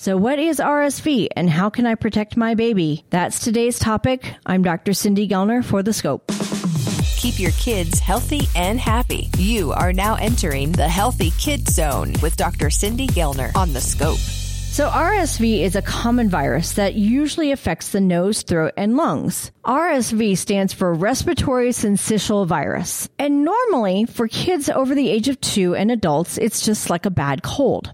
So, what is RSV and how can I protect my baby? That's today's topic. I'm Dr. Cindy Gellner for The Scope. Keep your kids healthy and happy. You are now entering the Healthy Kid Zone with Dr. Cindy Gellner on The Scope. So, RSV is a common virus that usually affects the nose, throat, and lungs. RSV stands for respiratory syncytial virus. And normally, for kids over the age of two and adults, it's just like a bad cold.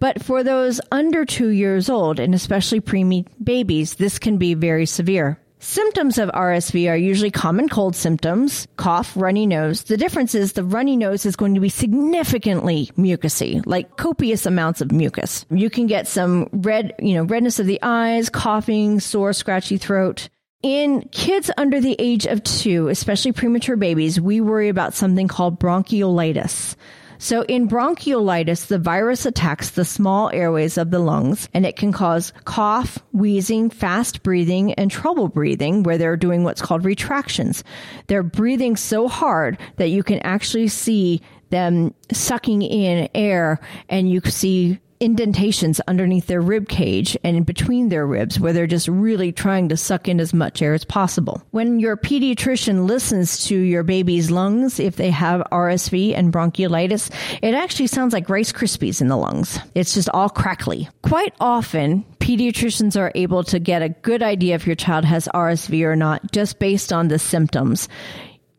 But for those under two years old, and especially preemie babies, this can be very severe. Symptoms of RSV are usually common cold symptoms, cough, runny nose. The difference is the runny nose is going to be significantly mucousy, like copious amounts of mucus. You can get some red, you know, redness of the eyes, coughing, sore, scratchy throat. In kids under the age of two, especially premature babies, we worry about something called bronchiolitis. So in bronchiolitis, the virus attacks the small airways of the lungs and it can cause cough, wheezing, fast breathing, and trouble breathing where they're doing what's called retractions. They're breathing so hard that you can actually see them sucking in air and you see indentations underneath their rib cage and in between their ribs where they're just really trying to suck in as much air as possible. When your pediatrician listens to your baby's lungs, if they have RSV and bronchiolitis, it actually sounds like Rice Krispies in the lungs. It's just all crackly. Quite often, pediatricians are able to get a good idea if your child has RSV or not just based on the symptoms.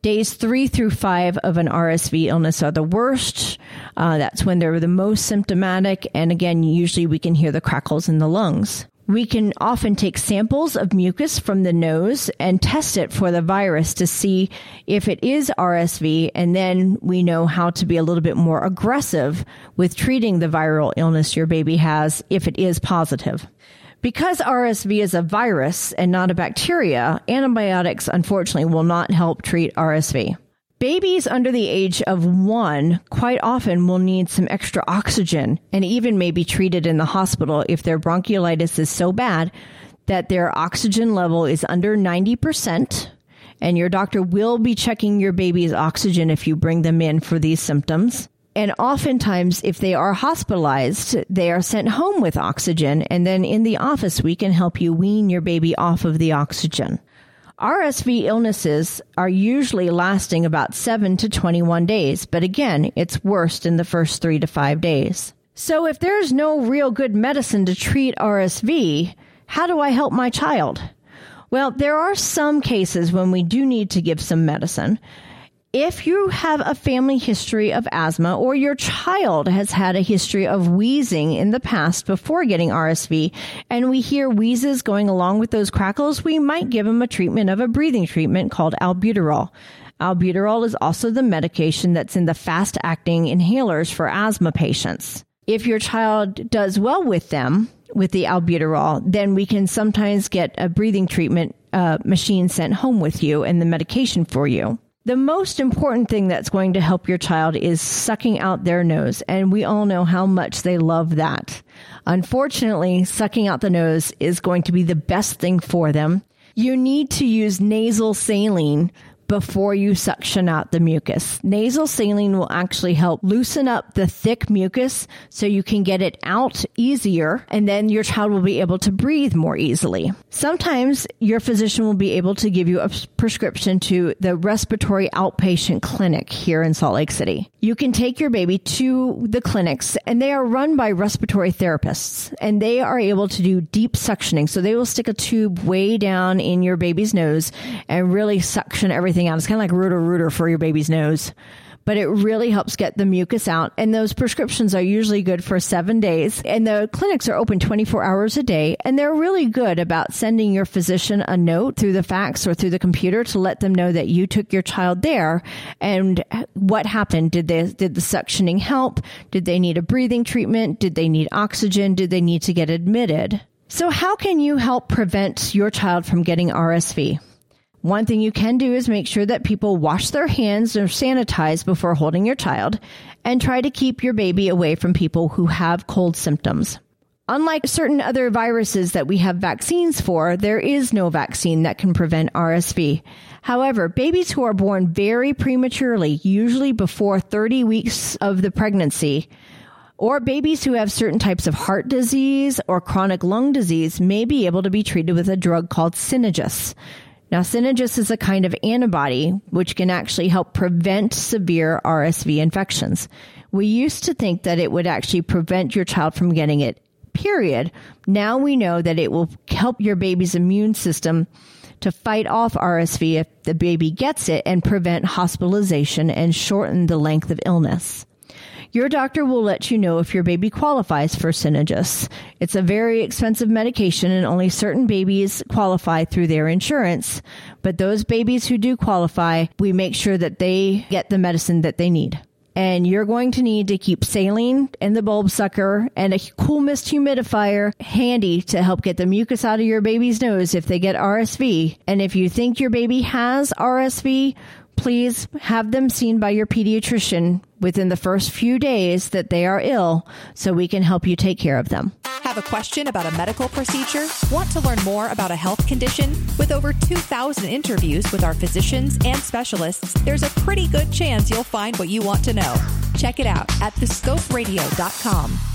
Days three through five of an RSV illness are the worst. Uh, that's when they're the most symptomatic. And again, usually we can hear the crackles in the lungs. We can often take samples of mucus from the nose and test it for the virus to see if it is RSV, and then we know how to be a little bit more aggressive with treating the viral illness your baby has if it is positive. Because RSV is a virus and not a bacteria, antibiotics unfortunately will not help treat RSV. Babies under the age of one quite often will need some extra oxygen and even may be treated in the hospital if their bronchiolitis is so bad that their oxygen level is under 90%. And your doctor will be checking your baby's oxygen if you bring them in for these symptoms. And oftentimes, if they are hospitalized, they are sent home with oxygen. And then in the office, we can help you wean your baby off of the oxygen. RSV illnesses are usually lasting about 7 to 21 days, but again, it's worst in the first 3 to 5 days. So if there's no real good medicine to treat RSV, how do I help my child? Well, there are some cases when we do need to give some medicine. If you have a family history of asthma or your child has had a history of wheezing in the past before getting RSV and we hear wheezes going along with those crackles, we might give them a treatment of a breathing treatment called albuterol. Albuterol is also the medication that's in the fast acting inhalers for asthma patients. If your child does well with them, with the albuterol, then we can sometimes get a breathing treatment uh, machine sent home with you and the medication for you. The most important thing that's going to help your child is sucking out their nose. And we all know how much they love that. Unfortunately, sucking out the nose is going to be the best thing for them. You need to use nasal saline before you suction out the mucus. Nasal saline will actually help loosen up the thick mucus so you can get it out easier and then your child will be able to breathe more easily. Sometimes your physician will be able to give you a prescription to the respiratory outpatient clinic here in Salt Lake City. You can take your baby to the clinics and they are run by respiratory therapists and they are able to do deep suctioning. So they will stick a tube way down in your baby's nose and really suction everything out. It's kind of like Roto-Rooter for your baby's nose, but it really helps get the mucus out. And those prescriptions are usually good for seven days. And the clinics are open 24 hours a day. And they're really good about sending your physician a note through the fax or through the computer to let them know that you took your child there and what happened. Did they, did the suctioning help? Did they need a breathing treatment? Did they need oxygen? Did they need to get admitted? So how can you help prevent your child from getting RSV? One thing you can do is make sure that people wash their hands or sanitize before holding your child and try to keep your baby away from people who have cold symptoms. Unlike certain other viruses that we have vaccines for, there is no vaccine that can prevent RSV. However, babies who are born very prematurely, usually before 30 weeks of the pregnancy, Or babies who have certain types of heart disease or chronic lung disease may be able to be treated with a drug called Synagis. Now, Synagis is a kind of antibody which can actually help prevent severe RSV infections. We used to think that it would actually prevent your child from getting it, period. Now we know that it will help your baby's immune system to fight off RSV if the baby gets it and prevent hospitalization and shorten the length of illness. Your doctor will let you know if your baby qualifies for Synagis. It's a very expensive medication and only certain babies qualify through their insurance. But those babies who do qualify, we make sure that they get the medicine that they need and you're going to need to keep saline and the bulb sucker and a cool mist humidifier handy to help get the mucus out of your baby's nose if they get RSV. And if you think your baby has RSV, please have them seen by your pediatrician within the first few days that they are ill so we can help you take care of them. Have a question about a medical procedure? Want to learn more about a health condition? With over 2,000 interviews with our physicians and specialists, there's a pretty good chance you'll find what you want to know. Check it out at thescoperadio.com.